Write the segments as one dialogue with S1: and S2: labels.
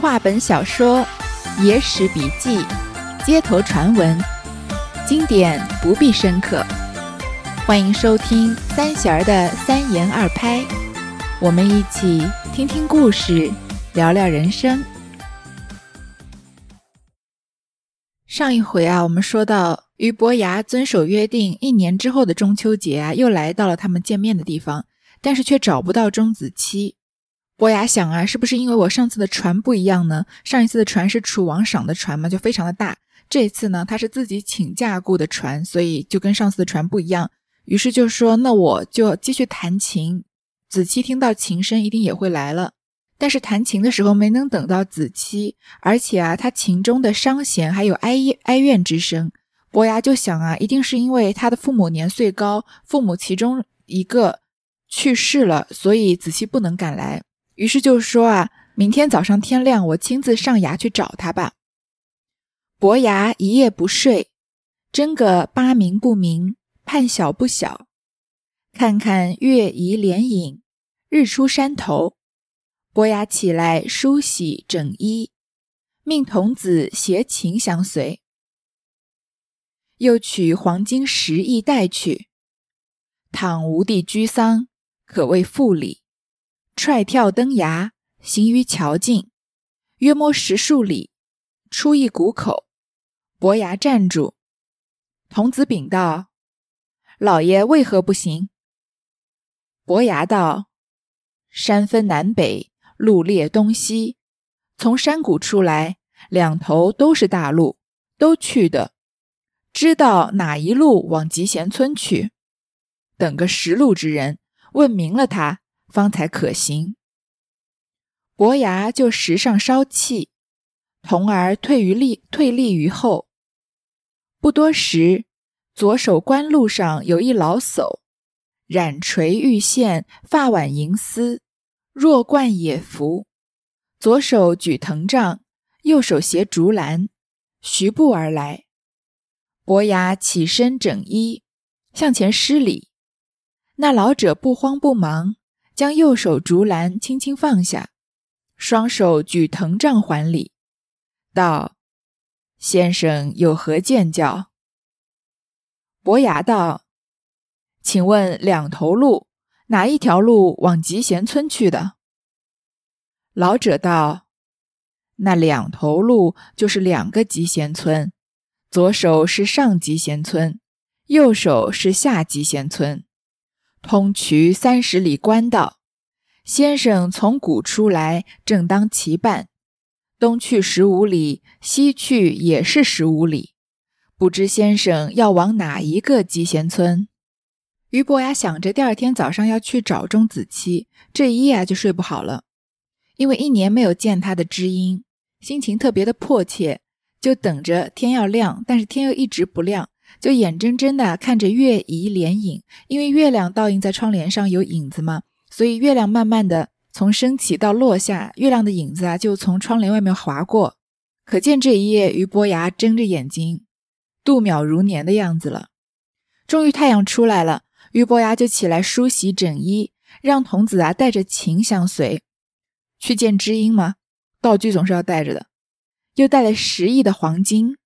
S1: 话本小说、野史笔记、街头传闻，经典不必深刻。欢迎收听三弦儿的三言二拍，我们一起听听故事，聊聊人生。上一回啊，我们说到俞伯牙遵守约定，一年之后的中秋节啊，又来到了他们见面的地方，但是却找不到钟子期。伯牙想啊，是不是因为我上次的船不一样呢？上一次的船是楚王赏的船嘛，就非常的大。这次呢，他是自己请假雇的船，所以就跟上次的船不一样。于是就说，那我就继续弹琴。子期听到琴声，一定也会来了。但是弹琴的时候没能等到子期，而且啊，他琴中的伤弦还有哀哀怨之声。伯牙就想啊，一定是因为他的父母年岁高，父母其中一个去世了，所以子期不能赶来。于是就说啊，明天早上天亮，我亲自上崖去找他吧。伯牙一夜不睡，争个八明不明，盼晓不晓。看看月移连影，日出山头。伯牙起来梳洗整衣，命童子携琴相随，又取黄金十亿带去。倘无地居丧，可谓复礼。踹跳登崖，行于桥近，约摸十数里，出一谷口。伯牙站住，童子禀道：“老爷为何不行？”伯牙道：“山分南北，路列东西，从山谷出来，两头都是大路，都去的。知道哪一路往集贤村去？等个识路之人，问明了他。”方才可行。伯牙就石上烧气，童儿退于立，退立于后。不多时，左手官路上有一老叟，染垂玉线，发挽银丝，若冠野服，左手举藤杖，右手携竹篮，徐步而来。伯牙起身整衣，向前施礼。那老者不慌不忙。将右手竹篮轻轻放下，双手举藤杖还礼，道：“先生有何见教？”伯牙道：“请问两头路，哪一条路往集贤村去的？”老者道：“那两头路就是两个集贤村，左手是上集贤村，右手是下集贤村。”通衢三十里官道，先生从谷出来，正当其半。东去十五里，西去也是十五里。不知先生要往哪一个集贤村？俞伯牙想着第二天早上要去找钟子期，这一夜啊就睡不好了，因为一年没有见他的知音，心情特别的迫切，就等着天要亮，但是天又一直不亮。就眼睁睁地看着月移连影，因为月亮倒映在窗帘上有影子嘛，所以月亮慢慢的从升起到落下，月亮的影子啊就从窗帘外面划过，可见这一夜俞伯牙睁着眼睛度秒如年的样子了。终于太阳出来了，俞伯牙就起来梳洗整衣，让童子啊带着琴相随去见知音嘛，道具总是要带着的，又带了十亿的黄金。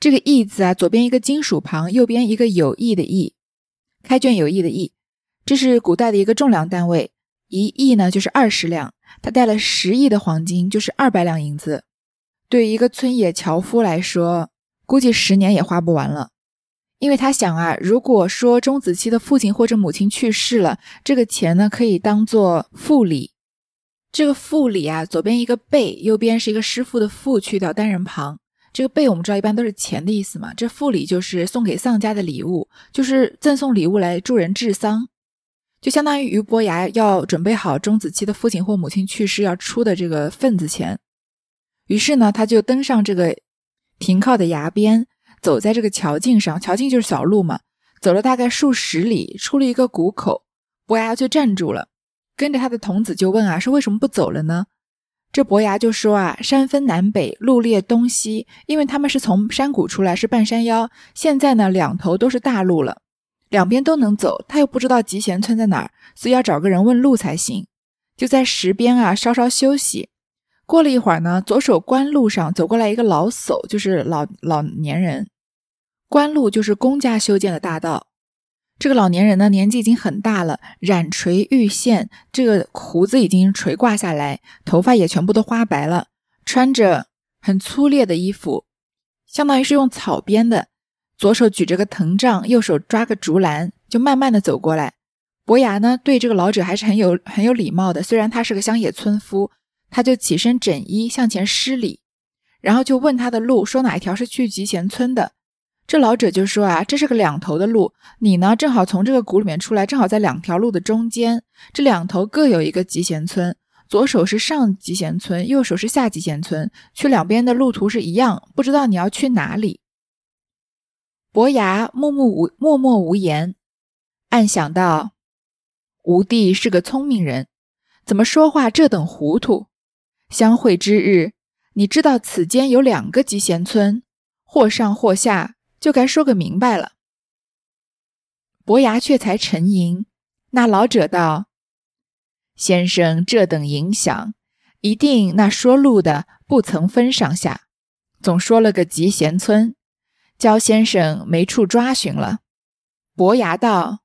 S1: 这个“义”字啊，左边一个金属旁，右边一个有义的“义”，开卷有益的“益”，这是古代的一个重量单位，一亿呢就是二十两。他带了十亿的黄金，就是二百两银子。对于一个村野樵夫来说，估计十年也花不完了。因为他想啊，如果说钟子期的父亲或者母亲去世了，这个钱呢可以当做复礼。这个复礼啊，左边一个贝，右边是一个师傅的傅，去掉单人旁。这个贝我们知道一般都是钱的意思嘛，这复礼就是送给丧家的礼物，就是赠送礼物来助人治丧，就相当于俞伯牙要准备好钟子期的父亲或母亲去世要出的这个份子钱。于是呢，他就登上这个停靠的崖边，走在这个桥径上，桥径就是小路嘛，走了大概数十里，出了一个谷口，伯牙就站住了，跟着他的童子就问啊，说为什么不走了呢？这伯牙就说啊，山分南北，路列东西，因为他们是从山谷出来，是半山腰。现在呢，两头都是大路了，两边都能走。他又不知道集贤村在哪儿，所以要找个人问路才行。就在石边啊，稍稍休息。过了一会儿呢，左手官路上走过来一个老叟，就是老老年人。官路就是公家修建的大道。这个老年人呢，年纪已经很大了，染垂玉线，这个胡子已经垂挂下来，头发也全部都花白了，穿着很粗劣的衣服，相当于是用草编的。左手举着个藤杖，右手抓个竹篮，就慢慢的走过来。伯牙呢，对这个老者还是很有很有礼貌的，虽然他是个乡野村夫，他就起身整衣向前施礼，然后就问他的路，说哪一条是去集贤村的。这老者就说啊，这是个两头的路，你呢正好从这个谷里面出来，正好在两条路的中间，这两头各有一个集贤村，左手是上集贤村，右手是下集贤村，去两边的路途是一样，不知道你要去哪里。伯牙默默无默默无言，暗想到：吾弟是个聪明人，怎么说话这等糊涂？相会之日，你知道此间有两个集贤村，或上或下。就该说个明白了。伯牙却才沉吟，那老者道：“先生这等影响，一定那说路的不曾分上下，总说了个集贤村，焦先生没处抓寻了。”伯牙道：“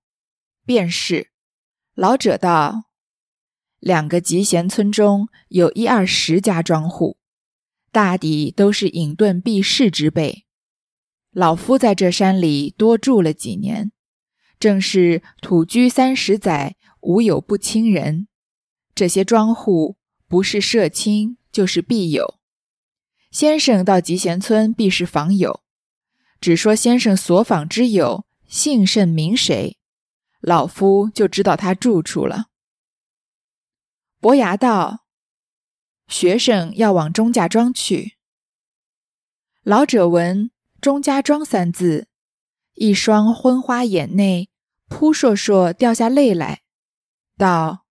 S1: 便是。”老者道：“两个集贤村中有一二十家庄户，大抵都是隐遁避世之辈。”老夫在这山里多住了几年，正是土居三十载，无有不亲人。这些庄户不是社亲，就是必友。先生到集贤村，必是访友。只说先生所访之友，姓甚名谁，老夫就知道他住处了。伯牙道：“学生要往钟家庄去。”老者闻。钟家庄三字，一双昏花眼内扑爍爍掉下泪来，道：“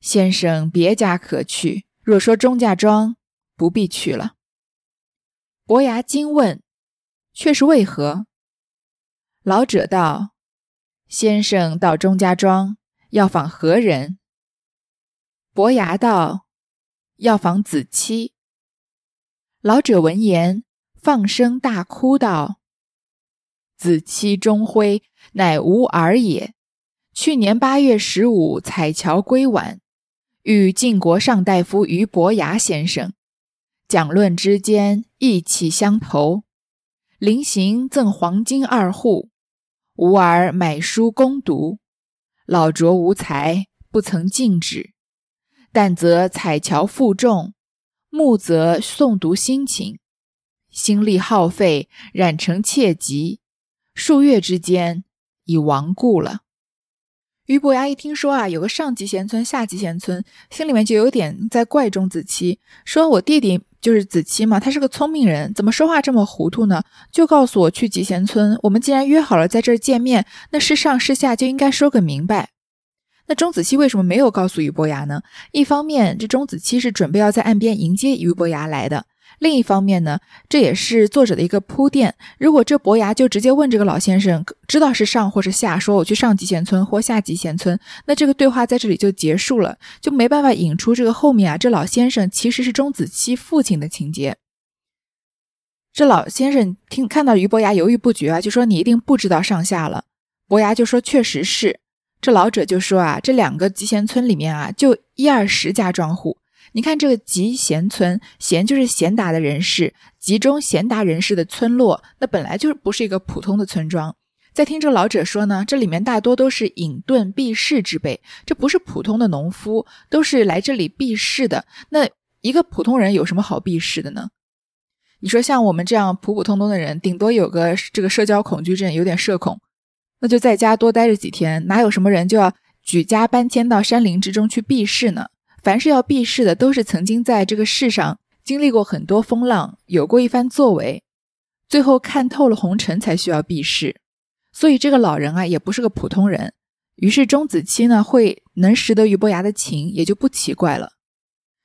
S1: 先生别家可去，若说钟家庄，不必去了。”伯牙惊问：“却是为何？”老者道：“先生到钟家庄要访何人？”伯牙道：“要访子期。”老者闻言。放声大哭道：“子期终辉，乃吾儿也。去年八月十五彩桥归晚，与晋国上大夫俞伯牙先生讲论之间，意气相投。临行赠黄金二户，吾儿买书攻读。老拙无才，不曾禁止。但则彩桥负重，暮则诵读心情。”心力耗费，染成切疾，数月之间已亡故了。俞伯牙一听说啊，有个上集贤村、下集贤村，心里面就有点在怪钟子期，说我弟弟就是子期嘛，他是个聪明人，怎么说话这么糊涂呢？就告诉我去集贤村。我们既然约好了在这儿见面，那是上是下就应该说个明白。那钟子期为什么没有告诉俞伯牙呢？一方面，这钟子期是准备要在岸边迎接俞伯牙来的。另一方面呢，这也是作者的一个铺垫。如果这伯牙就直接问这个老先生，知道是上或是下，说我去上集贤村或下集贤村，那这个对话在这里就结束了，就没办法引出这个后面啊，这老先生其实是钟子期父亲的情节。这老先生听看到俞伯牙犹豫不决啊，就说你一定不知道上下了。伯牙就说确实是。这老者就说啊，这两个集贤村里面啊，就一二十家庄户。你看这个集贤村，贤就是贤达的人士，集中贤达人士的村落，那本来就不是一个普通的村庄。再听这老者说呢，这里面大多都是隐遁避世之辈，这不是普通的农夫，都是来这里避世的。那一个普通人有什么好避世的呢？你说像我们这样普普通通的人，顶多有个这个社交恐惧症，有点社恐，那就在家多待着几天。哪有什么人就要举家搬迁到山林之中去避世呢？凡是要避世的，都是曾经在这个世上经历过很多风浪，有过一番作为，最后看透了红尘，才需要避世。所以这个老人啊，也不是个普通人。于是钟子期呢，会能识得俞伯牙的情，也就不奇怪了。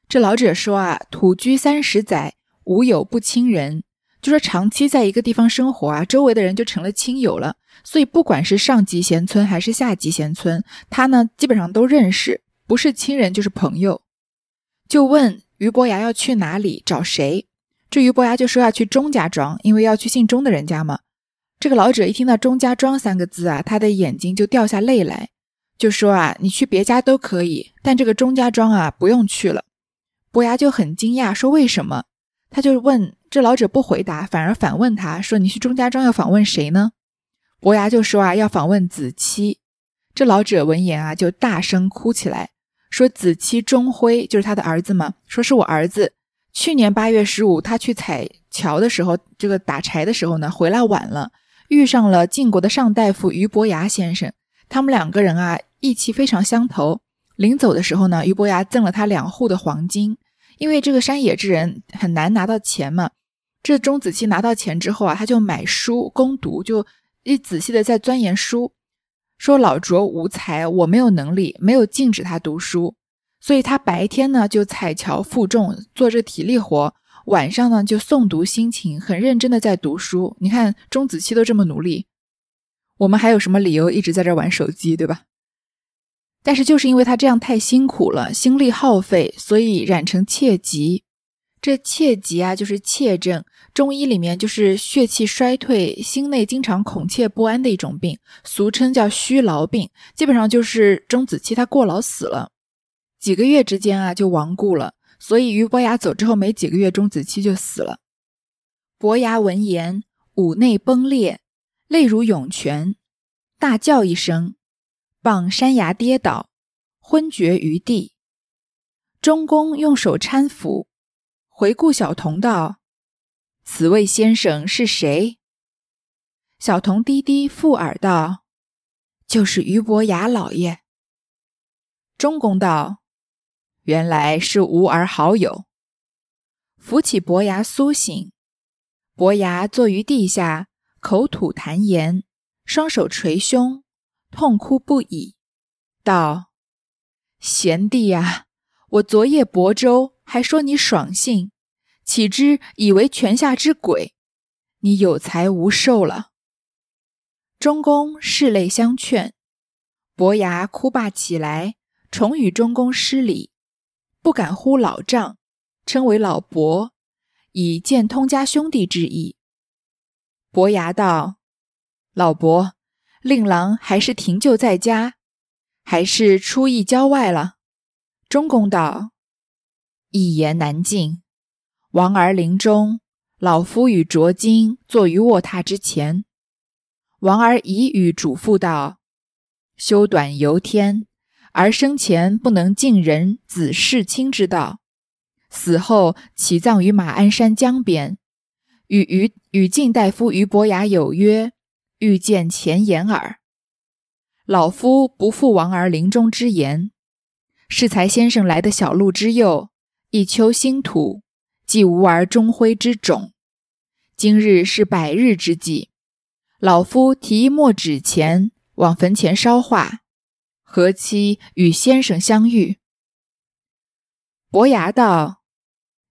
S1: 这老者说啊，土居三十载，无有不亲人，就说长期在一个地方生活啊，周围的人就成了亲友了。所以不管是上集贤村还是下集贤村，他呢基本上都认识。不是亲人就是朋友，就问俞伯牙要去哪里找谁？这俞伯牙就说要去钟家庄，因为要去姓钟的人家嘛。这个老者一听到钟家庄三个字啊，他的眼睛就掉下泪来，就说啊，你去别家都可以，但这个钟家庄啊，不用去了。伯牙就很惊讶，说为什么？他就问这老者不回答，反而反问他说：“你去钟家庄要访问谁呢？”伯牙就说啊，要访问子期。这老者闻言啊，就大声哭起来，说：“子期钟辉就是他的儿子嘛，说是我儿子。”去年八月十五，他去采樵的时候，这个打柴的时候呢，回来晚了，遇上了晋国的上大夫俞伯牙先生。他们两个人啊，意气非常相投。临走的时候呢，俞伯牙赠了他两户的黄金，因为这个山野之人很难拿到钱嘛。这钟子期拿到钱之后啊，他就买书攻读，就一仔细的在钻研书。说老卓无才，我没有能力，没有禁止他读书。所以他白天呢就踩桥负重做着体力活，晚上呢就诵读心情，很认真的在读书。你看钟子期都这么努力，我们还有什么理由一直在这玩手机，对吧？但是就是因为他这样太辛苦了，心力耗费，所以染成怯疾。这怯疾啊，就是怯症，中医里面就是血气衰退、心内经常恐怯不安的一种病，俗称叫虚劳病。基本上就是钟子期他过劳死了。几个月之间啊，就亡故了。所以俞伯牙走之后没几个月，钟子期就死了。伯牙闻言，五内崩裂，泪如涌泉，大叫一声，傍山崖跌倒，昏厥于地。钟公用手搀扶，回顾小童道：“此位先生是谁？”小童低低附耳道：“就是俞伯牙老爷。”钟公道。原来是吾儿好友，扶起伯牙苏醒。伯牙坐于地下，口吐痰言，双手捶胸，痛哭不已，道：“贤弟呀，我昨夜亳州，还说你爽性，岂知以为泉下之鬼，你有才无寿了。”中公拭泪相劝，伯牙哭罢起来，重与中公施礼。不敢呼老丈，称为老伯，以见通家兄弟之意。伯牙道：“老伯，令郎还是停就在家，还是出役郊外了？”中公道：“一言难尽。王儿临终，老夫与卓金坐于卧榻之前，王儿已与嘱咐道：‘修短由天。’”而生前不能尽人子事亲之道，死后起葬于马鞍山江边。与于与晋大夫俞伯牙有约，欲见前言耳。老夫不负王儿临终之言，适才先生来的小路之右，一丘新土，既无儿钟辉之种。今日是百日之际，老夫提一墨纸钱往坟前烧化。何期与先生相遇？伯牙道：“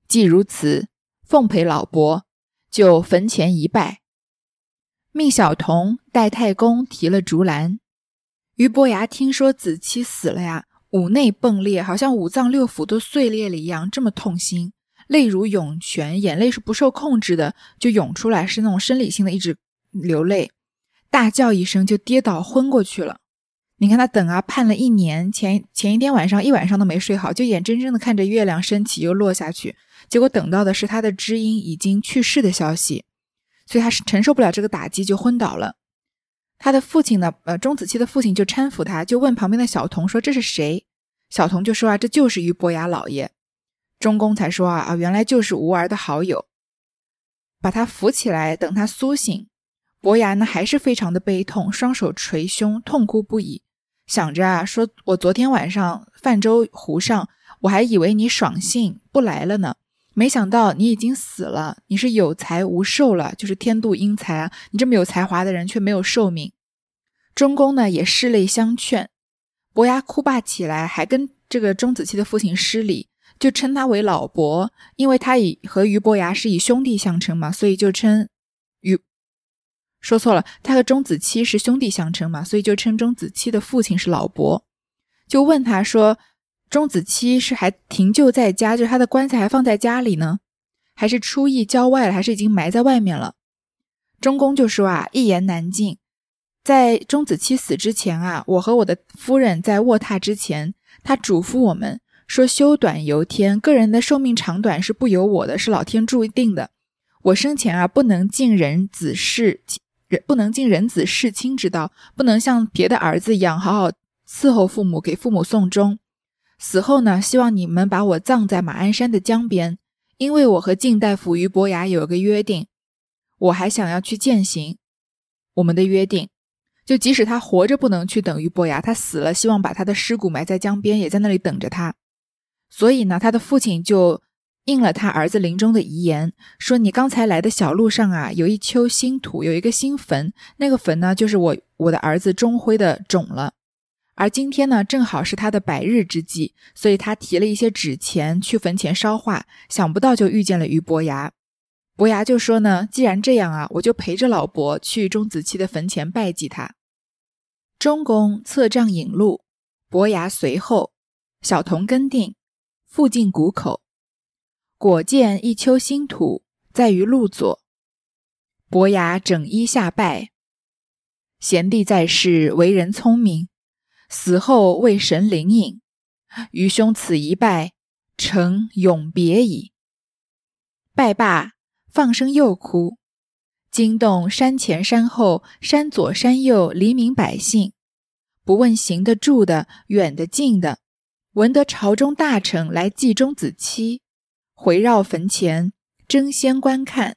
S1: 既如此，奉陪老伯，就坟前一拜，命小童带太公提了竹篮。”俞伯牙听说子期死了呀，五内迸裂，好像五脏六腑都碎裂了一样，这么痛心，泪如涌泉，眼泪是不受控制的就涌出来，是那种生理性的，一直流泪，大叫一声就跌倒昏过去了。你看他等啊，盼了一年，前前一天晚上一晚上都没睡好，就眼睁睁的看着月亮升起又落下去，结果等到的是他的知音已经去世的消息，所以他是承受不了这个打击，就昏倒了。他的父亲呢，呃，钟子期的父亲就搀扶他，就问旁边的小童说：“这是谁？”小童就说：“啊，这就是俞伯牙老爷。”钟公才说：“啊啊，原来就是吾儿的好友。”把他扶起来，等他苏醒。伯牙呢，还是非常的悲痛，双手捶胸，痛哭不已。想着啊，说我昨天晚上泛舟湖上，我还以为你爽性不来了呢，没想到你已经死了。你是有才无寿了，就是天妒英才啊！你这么有才华的人却没有寿命。钟公呢也拭泪相劝，伯牙哭罢起来，还跟这个钟子期的父亲施礼，就称他为老伯，因为他以和俞伯牙是以兄弟相称嘛，所以就称俞。说错了，他和钟子期是兄弟相称嘛，所以就称钟子期的父亲是老伯。就问他说：“钟子期是还停柩在家，就是他的棺材还放在家里呢，还是出役郊外了，还是已经埋在外面了？钟公就说啊，一言难尽。在钟子期死之前啊，我和我的夫人在卧榻之前，他嘱咐我们说：“修短由天，个人的寿命长短是不由我的，是老天注定的。我生前啊，不能尽人子事，人不能尽人子事亲之道，不能像别的儿子一样好好伺候父母，给父母送终。死后呢，希望你们把我葬在马鞍山的江边，因为我和晋大夫于伯牙有个约定，我还想要去践行我们的约定。”就即使他活着不能去等于伯牙，他死了希望把他的尸骨埋在江边，也在那里等着他。所以呢，他的父亲就应了他儿子临终的遗言，说：“你刚才来的小路上啊，有一丘新土，有一个新坟，那个坟呢，就是我我的儿子钟辉的冢了。而今天呢，正好是他的百日之际，所以他提了一些纸钱去坟前烧化，想不到就遇见了俞伯牙。”伯牙就说呢：“既然这样啊，我就陪着老伯去钟子期的坟前拜祭他。”钟公策杖引路，伯牙随后，小童跟定，复进谷口，果见一丘新土在于路左。伯牙整衣下拜，贤弟在世，为人聪明，死后为神灵隐。余兄此一拜，诚永别矣。拜罢，放声又哭。惊动山前山后山左山右黎民百姓，不问行的住的远的近的，闻得朝中大臣来祭钟子期，回绕坟前争先观看。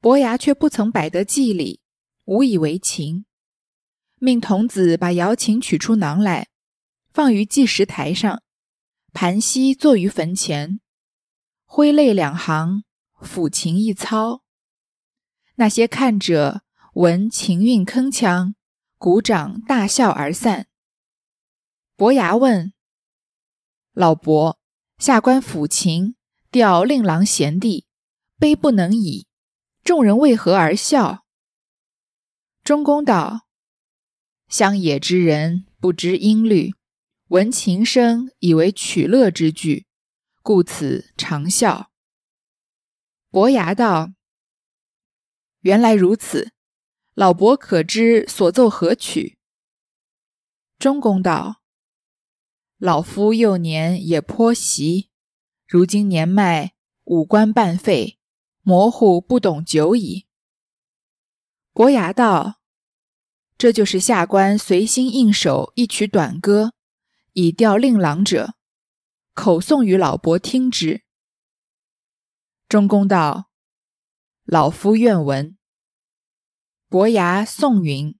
S1: 伯牙却不曾摆得祭礼，无以为情，命童子把瑶琴取出囊来，放于祭石台上，盘膝坐于坟前，挥泪两行，抚琴一操。那些看者闻琴韵铿锵，鼓掌大笑而散。伯牙问老伯：“下官抚琴，调令郎贤弟，悲不能已，众人为何而笑？”中公道：“乡野之人不知音律，闻琴声以为取乐之具，故此常笑。”伯牙道。原来如此，老伯可知所奏何曲？中公道：“老夫幼年也颇习，如今年迈，五官半废，模糊不懂久矣。”伯牙道：“这就是下官随心应手一曲短歌，以吊令郎者，口诵与老伯听之。”中公道。老夫愿闻。伯牙颂云：“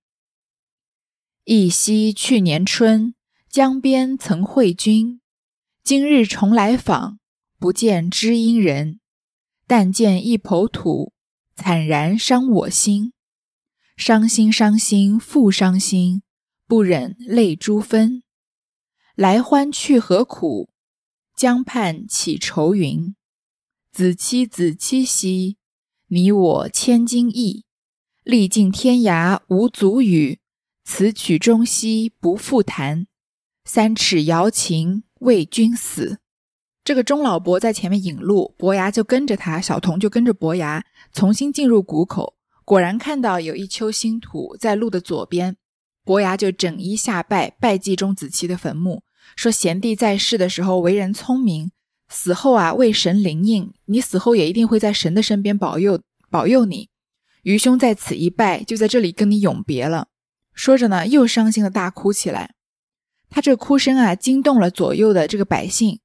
S1: 忆昔去年春，江边曾会君。今日重来访，不见知音人。但见一抔土，惨然伤我心。伤心伤心复伤心，不忍泪珠分。来欢去何苦？江畔起愁云。子期子期兮。”你我千金意，历尽天涯无足语。此曲终兮不复弹，三尺瑶琴为君死。这个钟老伯在前面引路，伯牙就跟着他，小童就跟着伯牙，重新进入谷口。果然看到有一丘新土在路的左边，伯牙就整衣下拜，拜祭钟子期的坟墓，说贤弟在世的时候为人聪明。死后啊，为神灵应，你死后也一定会在神的身边保佑保佑你。余兄在此一拜，就在这里跟你永别了。说着呢，又伤心的大哭起来。他这哭声啊，惊动了左右的这个百姓，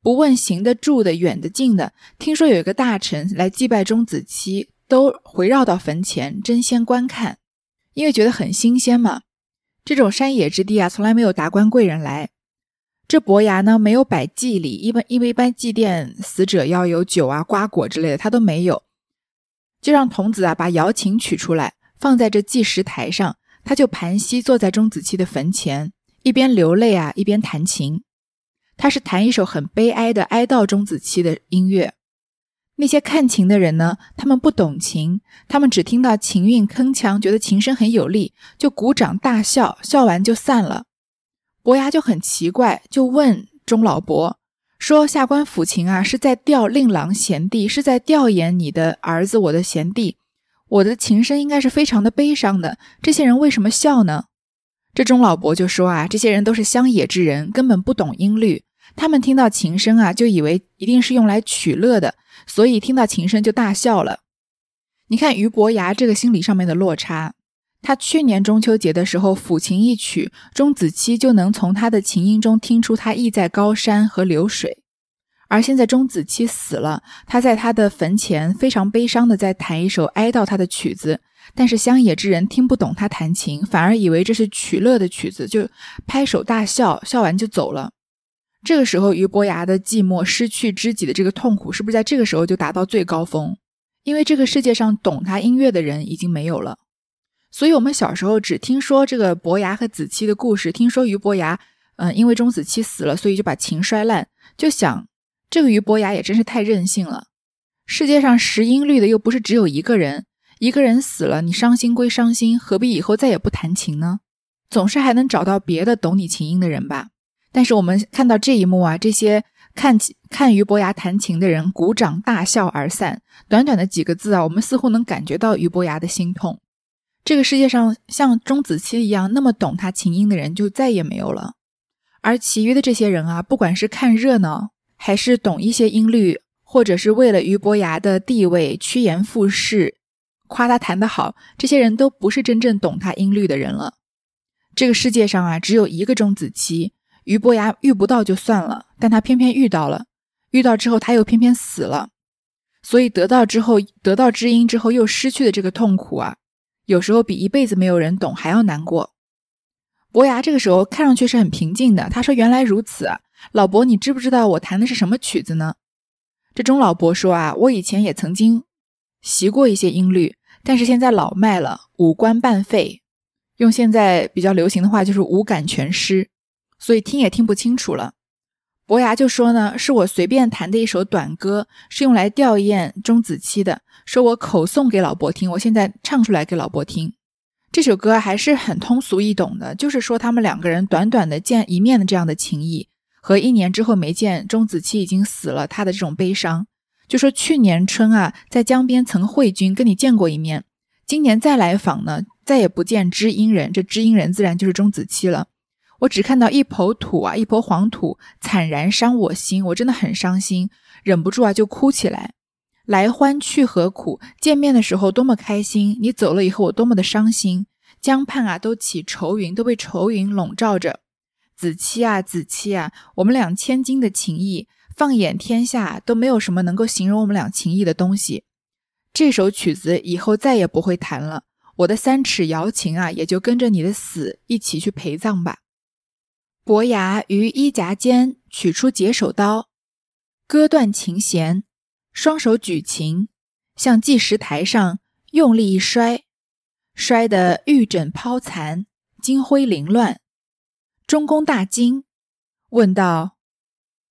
S1: 不问行的住的远的近的，听说有一个大臣来祭拜钟子期，都围绕到坟前争先观看，因为觉得很新鲜嘛。这种山野之地啊，从来没有达官贵人来。这伯牙呢，没有摆祭礼，一般因为一般祭奠死者要有酒啊、瓜果之类的，他都没有，就让童子啊把瑶琴取出来，放在这祭石台上，他就盘膝坐在钟子期的坟前，一边流泪啊，一边弹琴。他是弹一首很悲哀的哀悼钟子期的音乐。那些看琴的人呢，他们不懂琴，他们只听到琴韵铿锵，觉得琴声很有力，就鼓掌大笑，笑完就散了。伯牙就很奇怪，就问钟老伯，说下官抚琴啊是在吊令郎贤弟，是在吊唁你的儿子我的贤弟，我的琴声应该是非常的悲伤的。这些人为什么笑呢？这钟老伯就说啊，这些人都是乡野之人，根本不懂音律，他们听到琴声啊，就以为一定是用来取乐的，所以听到琴声就大笑了。你看俞伯牙这个心理上面的落差。他去年中秋节的时候抚琴一曲，钟子期就能从他的琴音中听出他意在高山和流水。而现在钟子期死了，他在他的坟前非常悲伤的在弹一首哀悼他的曲子，但是乡野之人听不懂他弹琴，反而以为这是取乐的曲子，就拍手大笑，笑完就走了。这个时候，俞伯牙的寂寞、失去知己的这个痛苦，是不是在这个时候就达到最高峰？因为这个世界上懂他音乐的人已经没有了。所以，我们小时候只听说这个伯牙和子期的故事，听说俞伯牙，嗯，因为钟子期死了，所以就把琴摔烂，就想这个俞伯牙也真是太任性了。世界上识音律的又不是只有一个人，一个人死了，你伤心归伤心，何必以后再也不弹琴呢？总是还能找到别的懂你琴音的人吧。但是我们看到这一幕啊，这些看看俞伯牙弹琴的人鼓掌大笑而散，短短的几个字啊，我们似乎能感觉到俞伯牙的心痛。这个世界上像钟子期一样那么懂他琴音的人就再也没有了，而其余的这些人啊，不管是看热闹，还是懂一些音律，或者是为了俞伯牙的地位趋炎附势，夸他弹得好，这些人都不是真正懂他音律的人了。这个世界上啊，只有一个钟子期，俞伯牙遇不到就算了，但他偏偏遇到了，遇到之后他又偏偏死了，所以得到之后，得到知音之后又失去的这个痛苦啊。有时候比一辈子没有人懂还要难过。伯牙这个时候看上去是很平静的。他说：“原来如此啊，老伯，你知不知道我弹的是什么曲子呢？”这钟老伯说：“啊，我以前也曾经习过一些音律，但是现在老迈了，五官半废，用现在比较流行的话就是五感全失，所以听也听不清楚了。”伯牙就说呢，是我随便弹的一首短歌，是用来吊唁钟子期的，说我口诵给老伯听，我现在唱出来给老伯听。这首歌还是很通俗易懂的，就是说他们两个人短短的见一面的这样的情谊，和一年之后没见钟子期已经死了他的这种悲伤。就说去年春啊，在江边曾会君跟你见过一面，今年再来访呢，再也不见知音人，这知音人自然就是钟子期了。我只看到一抔土啊，一抔黄土，惨然伤我心。我真的很伤心，忍不住啊就哭起来。来欢去何苦？见面的时候多么开心，你走了以后我多么的伤心。江畔啊都起愁云，都被愁云笼罩着。子期啊子期啊，我们俩千金的情谊，放眼天下都没有什么能够形容我们俩情谊的东西。这首曲子以后再也不会弹了。我的三尺瑶琴啊，也就跟着你的死一起去陪葬吧。伯牙于衣夹间取出解手刀，割断琴弦，双手举琴，向计时台上用力一摔，摔得玉枕抛残，金辉凌乱。中公大惊，问道：“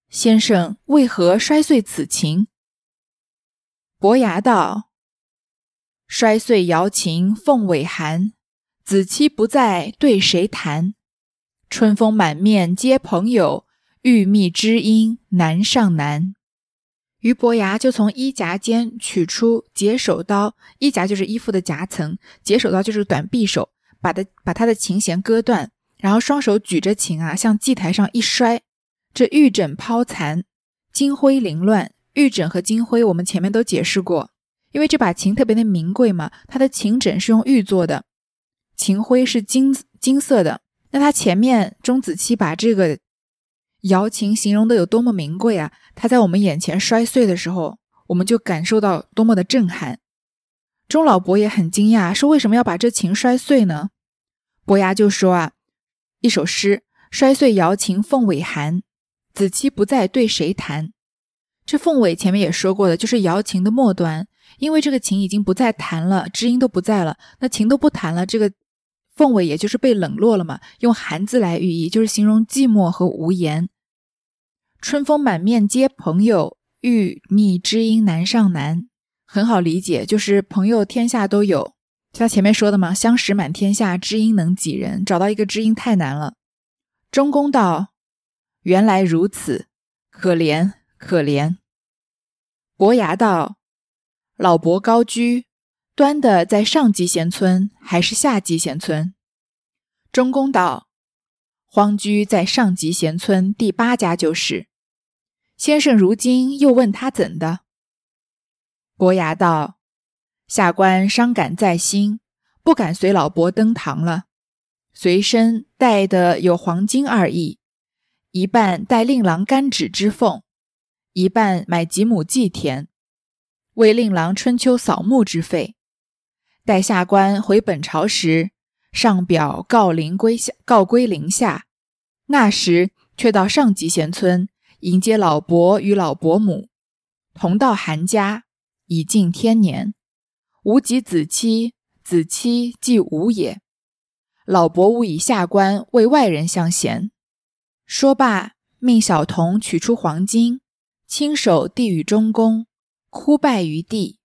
S1: 先生为何摔碎此琴？”伯牙道：“摔碎瑶琴凤尾寒，子期不在，对谁弹？”春风满面皆朋友，欲觅知音难上难。俞伯牙就从衣夹间取出解手刀，衣夹就是衣服的夹层，解手刀就是短匕首，把的把他的琴弦割断，然后双手举着琴啊，向祭台上一摔，这玉枕抛残，金辉凌乱。玉枕和金辉我们前面都解释过，因为这把琴特别的名贵嘛，它的琴枕是用玉做的，琴徽是金金色的。那他前面钟子期把这个瑶琴形容的有多么名贵啊！他在我们眼前摔碎的时候，我们就感受到多么的震撼。钟老伯也很惊讶，说为什么要把这琴摔碎呢？伯牙就说啊，一首诗：摔碎瑶琴凤尾寒，子期不在对谁弹？这凤尾前面也说过的，就是瑶琴的末端，因为这个琴已经不再弹了，知音都不在了，那琴都不弹了，这个。凤尾也就是被冷落了嘛，用寒字来寓意，就是形容寂寞和无言。春风满面皆朋友，欲觅知音难上难。很好理解，就是朋友天下都有，就他前面说的嘛，相识满天下，知音能几人？找到一个知音太难了。中公道：原来如此，可怜可怜。”伯牙道：“老伯高居，端的在上集贤村还是下集贤村？”中公道：“荒居在上集贤村第八家就是。”先生如今又问他怎的？伯牙道：“下官伤感在心，不敢随老伯登堂了。随身带的有黄金二亿，一半带令郎干纸之俸，一半买几亩祭田，为令郎春秋扫墓之费。待下官回本朝时。”上表告灵归下，告归陵下。那时却到上集贤村迎接老伯与老伯母，同到韩家，已近天年。无及子期，子期即吾也。老伯误以下官为外人相嫌。说罢，命小童取出黄金，亲手递与中公，哭拜于地。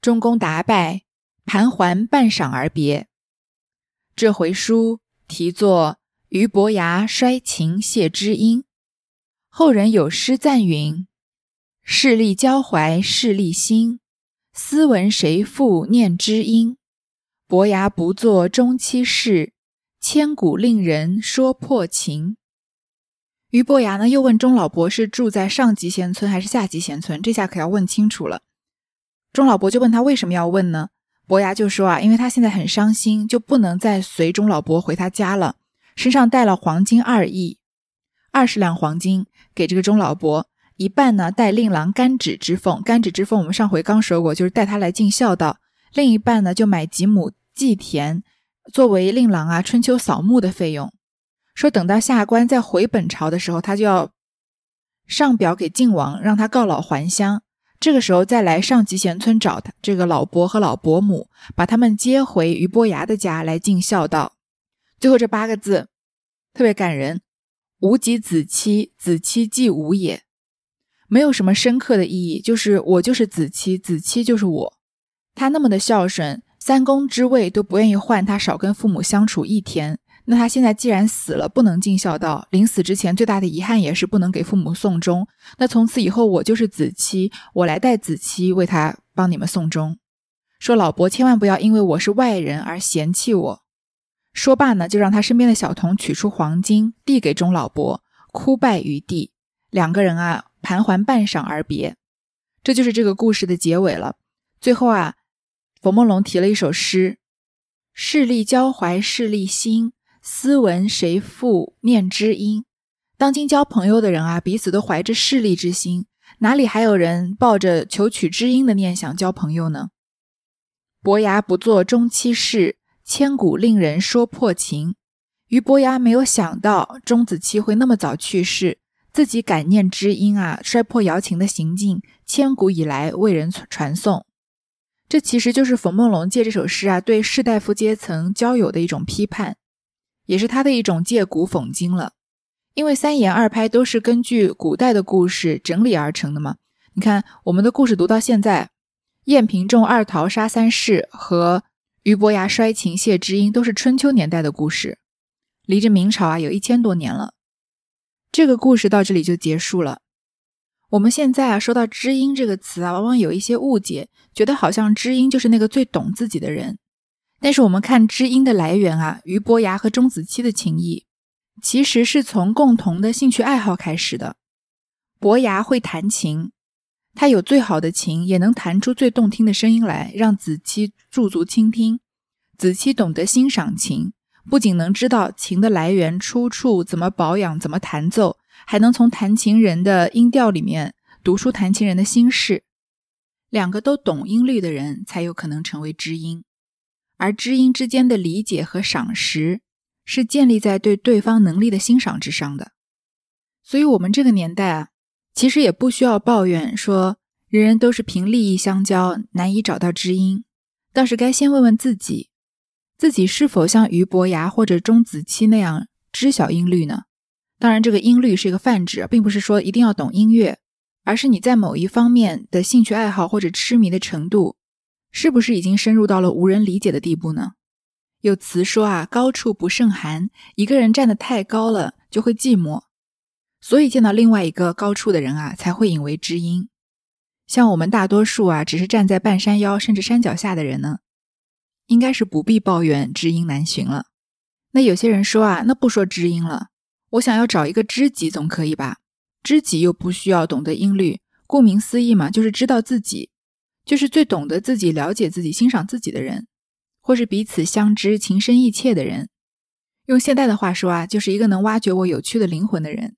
S1: 中公答拜，盘桓半晌而别。这回书题作《俞伯牙摔琴谢知音》，后人有诗赞云：“势利交怀势利心，斯文谁复念知音？伯牙不作终期事，千古令人说破情。”俞伯牙呢，又问钟老伯是住在上集贤村还是下集贤村？这下可要问清楚了。钟老伯就问他为什么要问呢？伯牙就说啊，因为他现在很伤心，就不能再随钟老伯回他家了，身上带了黄金二亿，二十两黄金给这个钟老伯，一半呢带令郎干纸之俸，干纸之俸我们上回刚说过，就是带他来尽孝道，另一半呢就买几亩祭田，作为令郎啊春秋扫墓的费用，说等到下官再回本朝的时候，他就要上表给靖王，让他告老还乡。这个时候再来上集贤村找他这个老伯和老伯母，把他们接回俞伯牙的家来尽孝道。最后这八个字特别感人：“吾及子期，子期即吾也。”没有什么深刻的意义，就是我就是子期，子期就是我。他那么的孝顺，三公之位都不愿意换他少跟父母相处一天。那他现在既然死了，不能尽孝道，临死之前最大的遗憾也是不能给父母送终。那从此以后，我就是子期，我来代子期为他帮你们送终。说老伯千万不要因为我是外人而嫌弃我。说罢呢，就让他身边的小童取出黄金递给钟老伯，哭拜于地。两个人啊，盘桓半晌而别。这就是这个故事的结尾了。最后啊，冯梦龙提了一首诗：“势利交怀势利心。”斯文谁复念知音？当今交朋友的人啊，彼此都怀着势利之心，哪里还有人抱着求取知音的念想交朋友呢？伯牙不做终期事，千古令人说破情。俞伯牙没有想到钟子期会那么早去世，自己感念知音啊，摔破瑶琴的行径，千古以来为人传颂。这其实就是冯梦龙借这首诗啊，对士大夫阶层交友的一种批判。也是他的一种借古讽今了，因为三言二拍都是根据古代的故事整理而成的嘛。你看，我们的故事读到现在，晏平仲二桃杀三士和俞伯牙摔琴谢知音都是春秋年代的故事，离着明朝啊有一千多年了。这个故事到这里就结束了。我们现在啊说到知音这个词啊，往往有一些误解，觉得好像知音就是那个最懂自己的人。但是我们看知音的来源啊，俞伯牙和钟子期的情谊，其实是从共同的兴趣爱好开始的。伯牙会弹琴，他有最好的琴，也能弹出最动听的声音来，让子期驻足倾听。子期懂得欣赏琴，不仅能知道琴的来源出处、怎么保养、怎么弹奏，还能从弹琴人的音调里面读出弹琴人的心事。两个都懂音律的人，才有可能成为知音。而知音之间的理解和赏识，是建立在对对方能力的欣赏之上的。所以，我们这个年代啊，其实也不需要抱怨说人人都是凭利益相交，难以找到知音。倒是该先问问自己，自己是否像俞伯牙或者钟子期那样知晓音律呢？当然，这个音律是一个泛指，并不是说一定要懂音乐，而是你在某一方面的兴趣爱好或者痴迷的程度。是不是已经深入到了无人理解的地步呢？有词说啊，高处不胜寒，一个人站得太高了就会寂寞。所以见到另外一个高处的人啊，才会引为知音。像我们大多数啊，只是站在半山腰甚至山脚下的人呢，应该是不必抱怨知音难寻了。那有些人说啊，那不说知音了，我想要找一个知己总可以吧？知己又不需要懂得音律，顾名思义嘛，就是知道自己，就是最懂得自己、了解自己、欣赏自己的人，或是彼此相知、情深意切的人。用现代的话说啊，就是一个能挖掘我有趣的灵魂的人。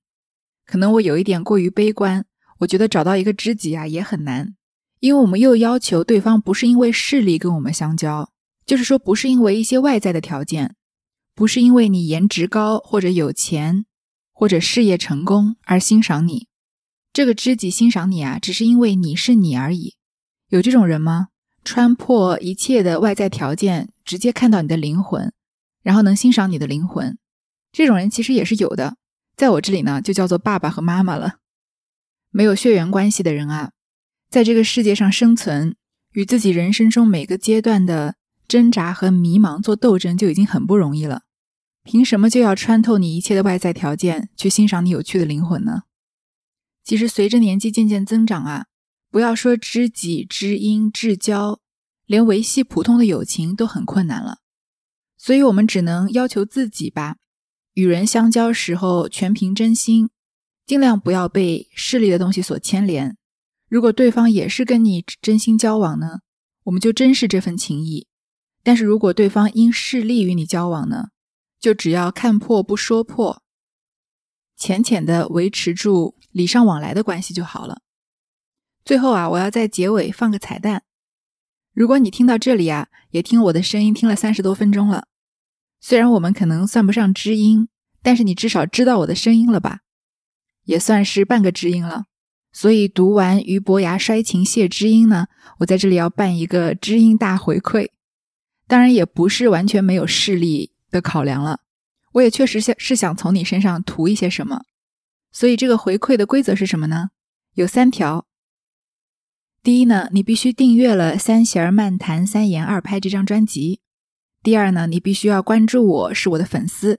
S1: 可能我有一点过于悲观，我觉得找到一个知己啊也很难，因为我们又要求对方不是因为势力跟我们相交，就是说不是因为一些外在的条件，不是因为你颜值高或者有钱或者事业成功而欣赏你。这个知己欣赏你啊，只是因为你是你而已。有这种人吗？穿破一切的外在条件，直接看到你的灵魂。然后能欣赏你的灵魂，这种人其实也是有的，在我这里呢，就叫做爸爸和妈妈了。没有血缘关系的人啊，在这个世界上生存，与自己人生中每个阶段的挣扎和迷茫做斗争，就已经很不容易了。凭什么就要穿透你一切的外在条件，去欣赏你有趣的灵魂呢？其实随着年纪渐渐增长啊，不要说知己、知音、至交，连维系普通的友情都很困难了。所以，我们只能要求自己吧，与人相交时候全凭真心，尽量不要被势利的东西所牵连。如果对方也是跟你真心交往呢，我们就珍视这份情谊；但是如果对方因势利与你交往呢，就只要看破不说破，浅浅的维持住礼尚往来的关系就好了。最后啊，我要在结尾放个彩蛋，如果你听到这里啊，也听我的声音听了三十多分钟了。虽然我们可能算不上知音，但是你至少知道我的声音了吧？也算是半个知音了。所以读完俞伯牙摔琴谢知音呢，我在这里要办一个知音大回馈。当然也不是完全没有势力的考量了，我也确实想是想从你身上图一些什么。所以这个回馈的规则是什么呢？有三条。第一呢，你必须订阅了《三弦漫谈三言二拍》这张专辑。第二呢，你必须要关注我，是我的粉丝。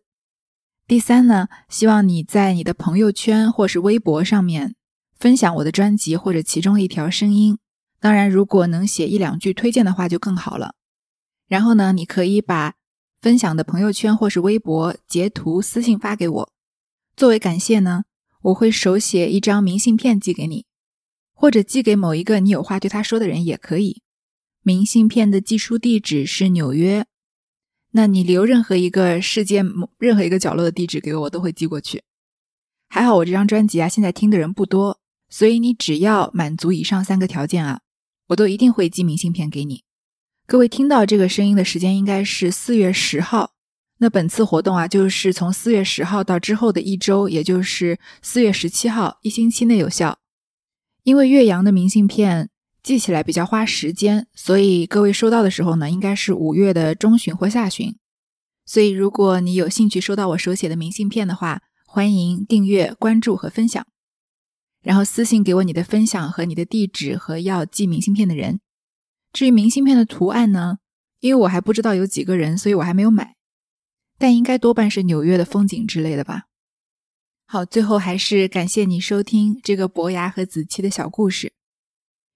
S1: 第三呢，希望你在你的朋友圈或是微博上面分享我的专辑或者其中一条声音。当然，如果能写一两句推荐的话就更好了。然后呢，你可以把分享的朋友圈或是微博截图私信发给我。作为感谢呢，我会手写一张明信片寄给你，或者寄给某一个你有话对他说的人也可以。明信片的寄出地址是纽约。那你留任何一个世界某任何一个角落的地址给我，我都会寄过去。还好我这张专辑啊，现在听的人不多，所以你只要满足以上三个条件啊，我都一定会寄明信片给你。各位听到这个声音的时间应该是四月十号。那本次活动啊，就是从四月十号到之后的一周，也就是四月十七号，一星期内有效。因为岳阳的明信片。寄起来比较花时间，所以各位收到的时候呢，应该是五月的中旬或下旬。所以如果你有兴趣收到我手写的明信片的话，欢迎订阅、关注和分享，然后私信给我你的分享和你的地址和要寄明信片的人。至于明信片的图案呢，因为我还不知道有几个人，所以我还没有买，但应该多半是纽约的风景之类的吧。好，最后还是感谢你收听这个伯牙和子期的小故事。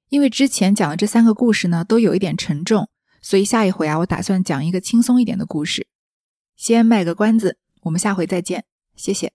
S1: 因为之前讲的这三个故事呢，都有一点沉重，所以下一回啊，我打算讲一个轻松一点的故事。先卖个关子，我们下回再见，谢谢。